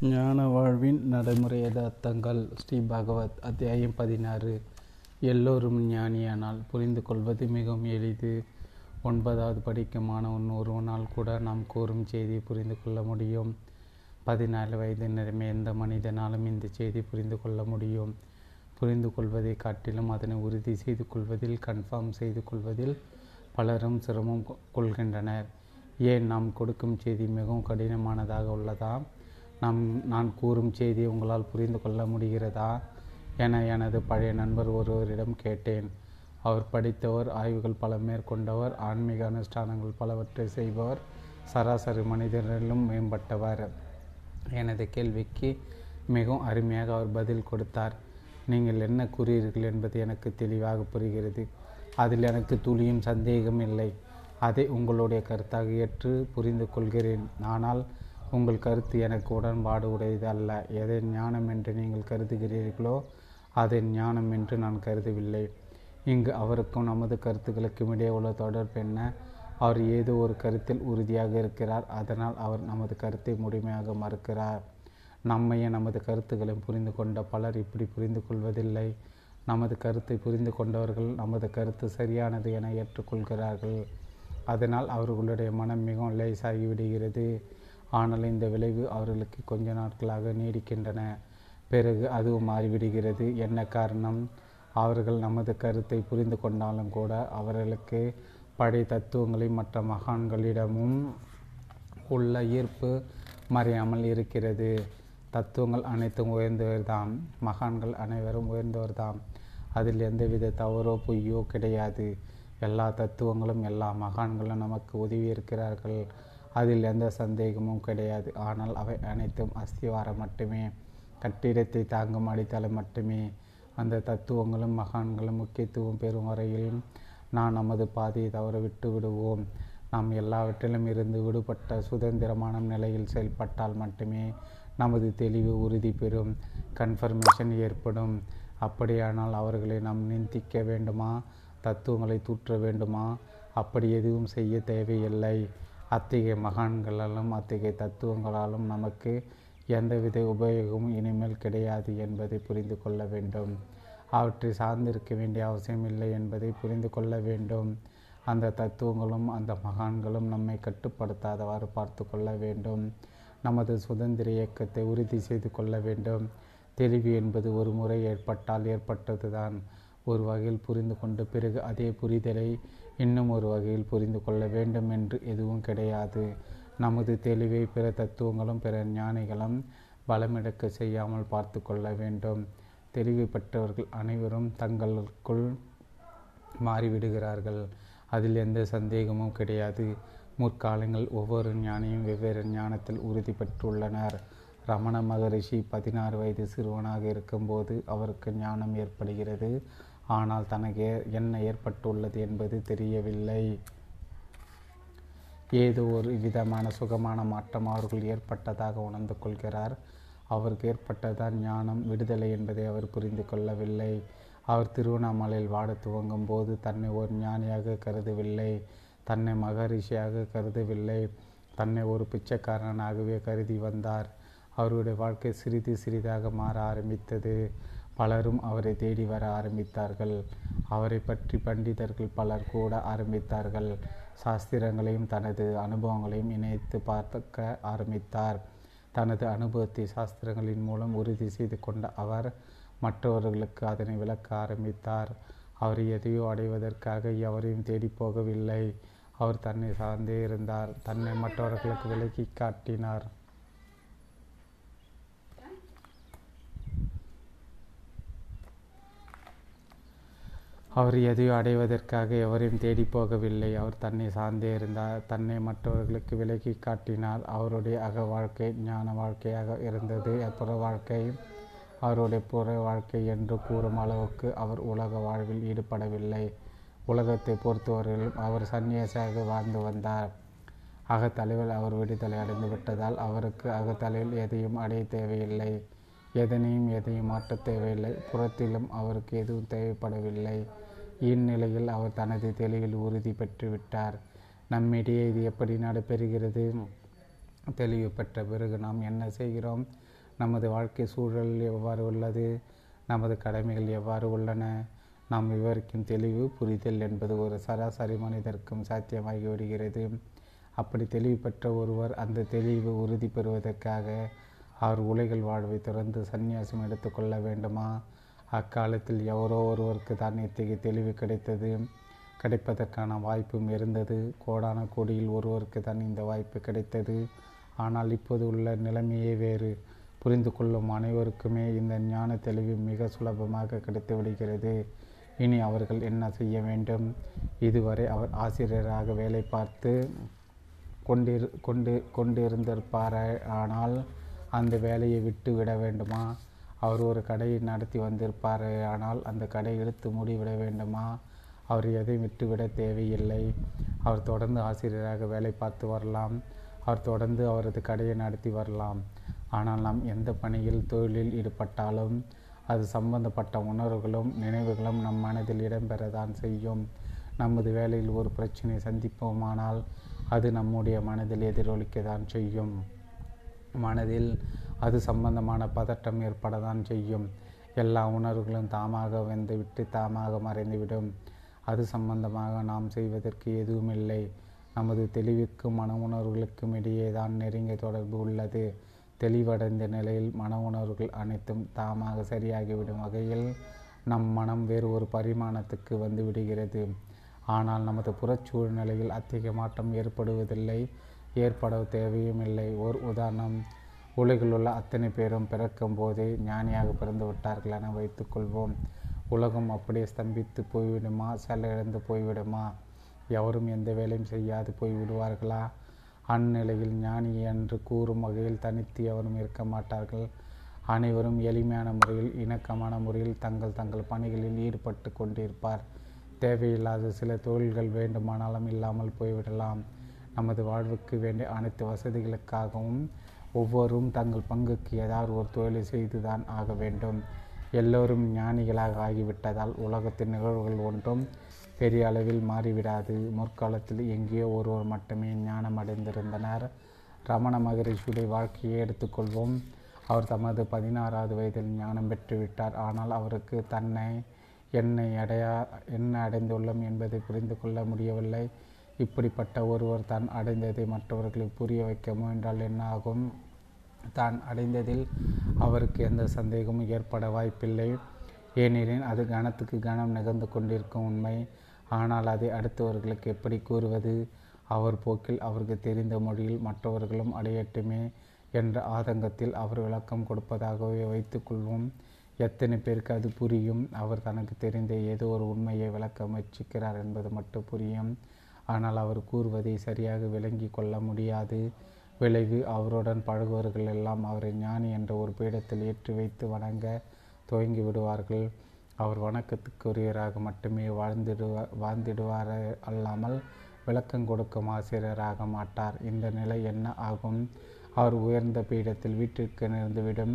ஞான வாழ்வின் நடைமுறை யதார்த்தங்கள். ஸ்ரீ பகவத் அத்தியாயம் பதினாறு. எல்லோரும் ஞானியானால் புரிந்து கொள்வது மிகவும் எளிது. ஒன்பதாவது படிக்கும் மாணவன் ஒருவனால் கூட நாம் கூறும் செய்தியை புரிந்து கொள்ள முடியும். பதினாலு வயது நிலைமை எந்த மனிதனாலும் இந்த செய்தி புரிந்து கொள்ள முடியும். புரிந்து கொள்வதை காட்டிலும் அதனை உறுதி செய்து கொள்வதில் கன்ஃபார்ம் செய்து கொள்வதில் பலரும் சிரமம் கொள்கின்றனர். ஏன் நாம் கொடுக்கும் செய்தி மிகவும் கடினமானதாக உள்ளதா நம் நான் கூறும் செய்தியை உங்களால் புரிந்து கொள்ள முடிகிறதா? என எனது பழைய நண்பர் ஒருவரிடம் கேட்டேன். அவர் படித்தவர் ஆய்வுகள் பல மேற்கொண்டவர் ஆன்மீக அனுஷ்டானங்கள் பலவற்றை செய்பவர் சராசரி மனிதரிலும் மேம்பட்டவர். எனது கேள்விக்கு மிகவும் அருமையாக அவர் பதில் கொடுத்தார். நீங்கள் என்ன கூறுகிறீர்கள் என்பது எனக்கு தெளிவாக புரிகிறது. அதில் எனக்கு துளியும் சந்தேகம் இல்லை. அதை உங்களுடைய கருத்தாக ஏற்று புரிந்து கொள்கிறேன். ஆனால் உங்கள் கருத்து எனக்கு உடன்பாடு உடையது அல்ல. எதை ஞானம் என்று நீங்கள் கருதுகிறீர்களோ அதை ஞானம் என்று நான் கருதவில்லை. இங்கு அவருக்கும் நமது கருத்துக்களுக்கும் இடையே உள்ள தொடர்பு என்ன? அவர் ஏதோ ஒரு கருத்தில் உறுதியாக இருக்கிறார். அதனால் அவர் நமது கருத்தை முழுமையாக மறுக்கிறார். நம்மையே நமது கருத்துக்களை புரிந்து கொண்ட பலர் இப்படி புரிந்து கொள்வதில்லை. நமது கருத்தை புரிந்து கொண்டவர்கள் நமது கருத்து சரியானது என ஏற்றுக்கொள்கிறார்கள். அதனால் அவர்களுடைய மனம் மிகவும் லேசாகிவிடுகிறது. ஆனால் இந்த விளைவு அவர்களுக்கு கொஞ்ச நாட்களாக நீடிக்கின்றன. பிறகு அதுவும் மாறிவிடுகிறது. என்ன காரணம்? அவர்கள் நமது கருத்தை புரிந்து கொண்டாலும் கூட அவர்களுக்கு பழைய தத்துவங்களை மற்ற மகான்களிடமும் உள்ள ஈர்ப்பு மறையாமல் இருக்கிறது. தத்துவங்கள் அனைத்தும் உயர்ந்தவர்தாம். மகான்கள் அனைவரும் உயர்ந்தவர்தாம். அதில் எந்தவித தவறோ பொய்யோ கிடையாது. எல்லா தத்துவங்களும் எல்லா மகான்களும் நமக்கு உதவி இருக்கிறார்கள் அதில் எந்த சந்தேகமும் கிடையாது. ஆனால் அவை அனைத்தும் அஸ்திவாரம் மட்டுமே. கட்டிடத்தை தாங்கும் அடித்தளம் மட்டுமே. அந்த தத்துவங்களும் மகான்களும் முக்கியத்துவம் பெறும் வரையில் நான் நமது பாதையை தவற விட்டு விடுவோம். நாம் எல்லாவற்றிலும் இருந்து விடுபட்ட சுதந்திரமான நிலையில் செயல்பட்டால் மட்டுமே நமது தெளிவு உறுதி பெறும் கன்ஃபர்மேஷன் ஏற்படும். அப்படியானால் அவர்களை நாம் நிந்திக்க வேண்டுமா? தத்துவங்களை தூற்ற வேண்டுமா? அப்படி எதுவும் செய்ய தேவையில்லை. அத்தகைய மகான்களாலும் அத்தகைய தத்துவங்களாலும் நமக்கு எந்தவித உபயோகமும் இனிமேல் கிடையாது என்பதை புரிந்து கொள்ள வேண்டும். அவற்றை சார்ந்திருக்க வேண்டிய அவசியமில்லை என்பதை புரிந்து கொள்ள வேண்டும். அந்த தத்துவங்களும் அந்த மகான்களும் நம்மை கட்டுப்படுத்தாதவாறு பார்த்து கொள்ள வேண்டும். நமது சுதந்திர இயக்கத்தை உறுதி செய்து கொள்ள வேண்டும். தெளிவு என்பது ஒரு முறை ஏற்பட்டால் ஏற்பட்டதுதான். ஒரு வகையில் புரிந்து கொண்ட பிறகு அதே புரிதலை இன்னும் ஒரு வகையில் புரிந்து கொள்ள வேண்டும் என்று எதுவும் கிடையாது. நமது தெளிவை பிற தத்துவங்களும் பிற ஞானிகளும் பலமிழக்க செய்யாமல் பார்த்து கொள்ள வேண்டும். தெளிவு பெற்றவர்கள் அனைவரும் தங்களுக்குள் மாறிவிடுகிறார்கள். அதில் எந்த சந்தேகமும் கிடையாது. முற்காலங்கள் ஒவ்வொரு ஞானியும் வெவ்வேறு ஞானத்தில் உறுதி பெற்றுள்ளனர். ரமண மகரிஷி பதினாறு வயது சிறுவனாக இருக்கும்போது அவருக்கு ஞானம் ஏற்படுகிறது. ஆனால் தனக்கு என்ன ஏற்பட்டுள்ளது என்பது தெரியவில்லை. ஏதோ ஒரு விதமான சுகமான மாற்றம் அவர்கள் ஏற்பட்டதாக உணர்ந்து கொள்கிறார். அவருக்கு ஏற்பட்டதான் ஞானம் விடுதலை என்பதை அவர் புரிந்து கொள்ளவில்லை. அவர் திருவண்ணாமலையில் வாட துவங்கும் போது தன்னை ஒரு ஞானியாக கருதவில்லை. தன்னை மகரிஷியாக கருதவில்லை. தன்னை ஒரு பிச்சைக்காரனாகவே கருதி வந்தார். அவருடைய வாழ்க்கை சிறிது சிறிதாக மாற ஆரம்பித்தது. பலரும் அவரை தேடி வர ஆரம்பித்தார்கள். அவரை பற்றி பண்டிதர்கள் பலர் கூட ஆரம்பித்தார்கள். சாஸ்திரங்களையும் தனது அனுபவங்களையும் இணைத்து பார்க்க ஆரம்பித்தார். தனது அனுபவத்தை சாஸ்திரங்களின் மூலம் உறுதி செய்து கொண்ட அவர் மற்றவர்களுக்கு அதனை விளக்க ஆரம்பித்தார். அவர் எதையோ அடைவதற்காக எவரையும் தேடி போகவில்லை. அவர் தன்னை சார்ந்தே இருந்தார். தன்னை மற்றவர்களுக்கு விலக்கி காட்டினார். அவர் எதையோ அடைவதற்காக எவரையும் தேடி போகவில்லை. அவர் தன்னை சார்ந்தே இருந்தார். தன்னை மற்றவர்களுக்கு விலகி காட்டினார். அவருடைய அக வாழ்க்கை ஞான வாழ்க்கையாக இருந்தது. புற வாழ்க்கை அவருடைய புற வாழ்க்கை என்று கூறும் அளவுக்கு அவர் உலக வாழ்வில் ஈடுபடவில்லை. உலகத்தை பொறுத்தவரையிலும் அவர் சன்னியாசியாக வாழ்ந்து வந்தார். அகத்தலைவில் அவர் விடுதலை அடைந்து விட்டதால் அவருக்கு அகத்தலையில் எதையும் அடைய தேவையில்லை. எதனையும் எதையும் மாற்ற தேவையில்லை. புறத்திலும் அவருக்கு எதுவும் தேவைப்படவில்லை. இந்நிலையில் அவர் தனது தெளிவில் உறுதி பெற்றுவிட்டார். நம்மிடையே இது எப்படி நடைபெறுகிறது? தெளிவு பெற்ற பிறகு நாம் என்ன செய்கிறோம்? நமது வாழ்க்கை சூழல் எவ்வாறு உள்ளது? நமது கடமைகள் எவ்வாறு உள்ளன? நாம் விவரிக்கும் தெளிவு புரிதல் என்பது ஒரு சராசரி மனிதருக்கும் சாத்தியமாகி விடுகிறது அப்படி தெளிவு பெற்ற ஒருவர் அந்த தெளிவு உறுதி பெறுவதற்காக அவர் உலகில் வாழ்வை திறந்து சந்நியாசம் எடுத்துக்கொள்ள வேண்டுமா? அக்காலத்தில் எவரோ ஒருவருக்கு தான் இத்தகைய தெளிவு கிடைத்தது. கிடைப்பதற்கான வாய்ப்பும் இருந்தது. கோடான கோடியில் ஒருவருக்கு தான் இந்த வாய்ப்பு கிடைத்தது. ஆனால் இப்போது உள்ள நிலைமையே வேறு. புரிந்து கொள்ளும் அனைவருக்குமே இந்த ஞான தெளிவு மிக சுலபமாக கிடைத்து விடுகிறது. இனி அவர்கள் என்ன செய்ய வேண்டும்? இதுவரை அவர் ஆசிரியராக வேலை பார்த்து கொண்டிரு கொண்டு கொண்டிருந்திருப்பார். ஆனால் அந்த வேலையை விட்டு விட வேண்டுமா? அவர் ஒரு கடையை நடத்தி வந்திருப்பார். ஆனால் அந்த கடை இழுத்து மூடிவிட வேண்டுமா? அவர் எதையும் விட்டுவிட தேவையில்லை. அவர் தொடர்ந்து ஆசிரியராக வேலை பார்த்து வரலாம். அவர் தொடர்ந்து அவரது கடையை நடத்தி வரலாம். ஆனால் நாம் எந்த பணியில் தொழிலில் ஈடுபட்டாலும் அது சம்பந்தப்பட்ட உணர்வுகளும் நினைவுகளும் நம் மனதில் இடம்பெறதான் செய்யும். நமது வேலையில் ஒரு பிரச்சனையை சந்திப்போமானால் அது நம்முடைய மனதில் எதிரொலிக்க தான் செய்யும். மனதில் அது சம்பந்தமான பதட்டம் ஏற்படத்தான் செய்யும். எல்லா உணர்வுகளும் தாமாக வந்துவிட்டு தாமாக மறைந்துவிடும். அது சம்பந்தமாக நாம் செய்வதற்கு எதுவுமில்லை. நமது தெளிவுக்கும் மன உணர்வுகளுக்கும் இடையே தான் நெருங்கிய தொடர்பு உள்ளது. தெளிவடைந்த நிலையில் மன உணர்வுகள் அனைத்தும் தாமாக சரியாகிவிடும் வகையில் நம் மனம் வேறு ஒரு பரிமாணத்துக்கு வந்து விடுகிறது. ஆனால் நமது புறச்சூழ்நிலையில் அத்தகைய மாற்றம் ஏற்படுவதில்லை. ஏற்பட தேவையும் இல்லை ஓர் உதாரணம். உலகில் உள்ள அத்தனை பேரும் பிறக்கும் போதே ஞானியாக பிறந்து விட்டார்கள் என வைத்துக்கொள்வோம் உலகம் அப்படியே ஸ்தம்பித்து போய்விடுமா? செல்ல இழந்து போய்விடுமா? எவரும் எந்த வேலையும் செய்யாது போய்விடுவார்களா? அந்நிலையில் ஞானி என்று கூறும் வகையில் தனித்து எவரும் இருக்க மாட்டார்கள். அனைவரும் எளிமையான முறையில் இணக்கமான முறையில் தங்கள் தங்கள் பணிகளில் ஈடுபட்டு கொண்டிருப்பார். தேவையில்லாத சில தொழில்கள் வேண்டுமானாலும் இல்லாமல் போய்விடலாம். நமது வாழ்வுக்கு வேண்டிய அனைத்து வசதிகளுக்காகவும் ஒவ்வொருவரும் தங்கள் பங்குக்கு ஏதாவது ஒரு தொழிலை செய்துதான் ஆக வேண்டும். எல்லோரும் ஞானிகளாக ஆகிவிட்டதால் உலகத்தின் நிகழ்வுகள் ஒன்றும் பெரிய அளவில் மாறிவிடாது. முற்காலத்தில் எங்கேயோ ஒருவர் மட்டுமே ஞானம் அடைந்திருந்தனர் ரமண மகரிஷியுடைய வாழ்க்கையை எடுத்துக்கொள்வோம். அவர் தமது பதினாறாவது வயதில் ஞானம் பெற்றுவிட்டார். ஆனால் அவருக்கு தன்னை என்னை அடையா என்ன அடைந்துள்ளோம் என்பதை புரிந்து கொள்ள முடியவில்லை. இப்படிப்பட்ட ஒருவர் தான் அடைந்ததை மற்றவர்களுக்கு புரிய வைக்க முயன்றால் என்ன ஆகும் தான் அடைந்ததில் அவருக்கு எந்த சந்தேகமும் ஏற்பட வாய்ப்பில்லை. ஏனெனில் அது கணத்துக்கு கணம் நிகழ்ந்து கொண்டிருக்கும் உண்மை. ஆனால் அதை அடுத்தவர்களுக்கு எப்படி கூறுவது? அவர் போக்கில் அவருக்கு தெரிந்த மொழியில் மற்றவர்களும் அடையட்டுமே என்ற ஆதங்கத்தில் அவர் விளக்கம் கொடுப்பதாகவே வைத்துக்கொள்வோம் எத்தனை பேருக்கு அது புரியும்? அவர் தனக்கு தெரிந்த ஏதோ ஒரு உண்மையை விளக்க முயற்சிக்கிறார் என்பது மட்டும் புரியும். ஆனால் அவர் கூறுவதை சரியாக விளங்கி கொள்ள முடியாது. விளைவு அவருடன் பழகுவர்கள் எல்லாம் அவரை ஞானி என்ற ஒரு பீடத்தில் ஏற்றி வைத்து வணங்க துவங்கி விடுவார்கள். அவர் வணக்கத்துக்குரியவராக மட்டுமே வாழ்ந்திடுவா வாழ்ந்திடுவார் அல்லாமல் விளக்கம் கொடுக்கும் ஆசிரியராக மாட்டார். இந்த நிலை என்ன ஆகும்? அவர் உயர்ந்த பீடத்தில் வீட்டிற்கு நேர்ந்துவிடும்.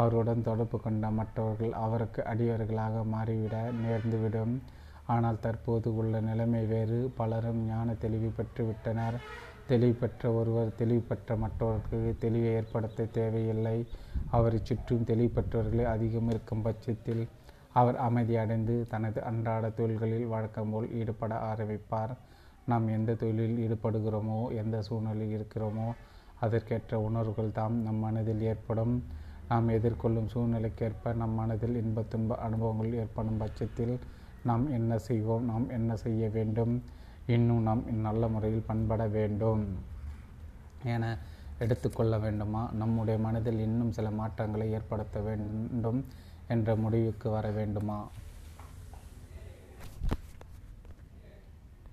அவருடன் தொடர்பு கொண்ட மற்றவர்கள் அவருக்கு அடியவர்களாக மாறிவிட நேர்ந்துவிடும். ஆனால் தற்போது உள்ள நிலைமை வேறு. பலரும் ஞான தெளிவு பெற்றுவிட்டனர் தெளிவு பெற்ற ஒருவர் தெளிவு பெற்ற மற்றவர்களுக்கு தெளிவை ஏற்படுத்த தேவையில்லை. அவரை சுற்றும் தெளிவு பெற்றவர்களே அதிகம் இருக்கும் பட்சத்தில் அவர் அமைதியடைந்து தனது அன்றாட தொழில்களில் வழக்கம் போல் ஈடுபட ஆரம்பிப்பார். நாம் எந்த தொழிலில் ஈடுபடுகிறோமோ எந்த சூழ்நிலையில் இருக்கிறோமோ அதற்கேற்ற உணர்வுகள் தாம் நம் மனதில் ஏற்படும். நாம் எதிர்கொள்ளும் சூழ்நிலைக்கேற்ப நம் மனதில் இன்ப துன்ப அனுபவங்கள் ஏற்படும் பட்சத்தில் நாம் என்ன செய்வோம்? நாம் என்ன செய்ய வேண்டும்? இன்னும் நாம் நல்ல முறையில் பண்பட வேண்டும் என எடுத்துக்கொள்ள வேண்டுமா? நம்முடைய மனதில் இன்னும் சில மாற்றங்களை ஏற்படுத்த வேண்டும் என்ற முடிவுக்கு வர வேண்டுமா?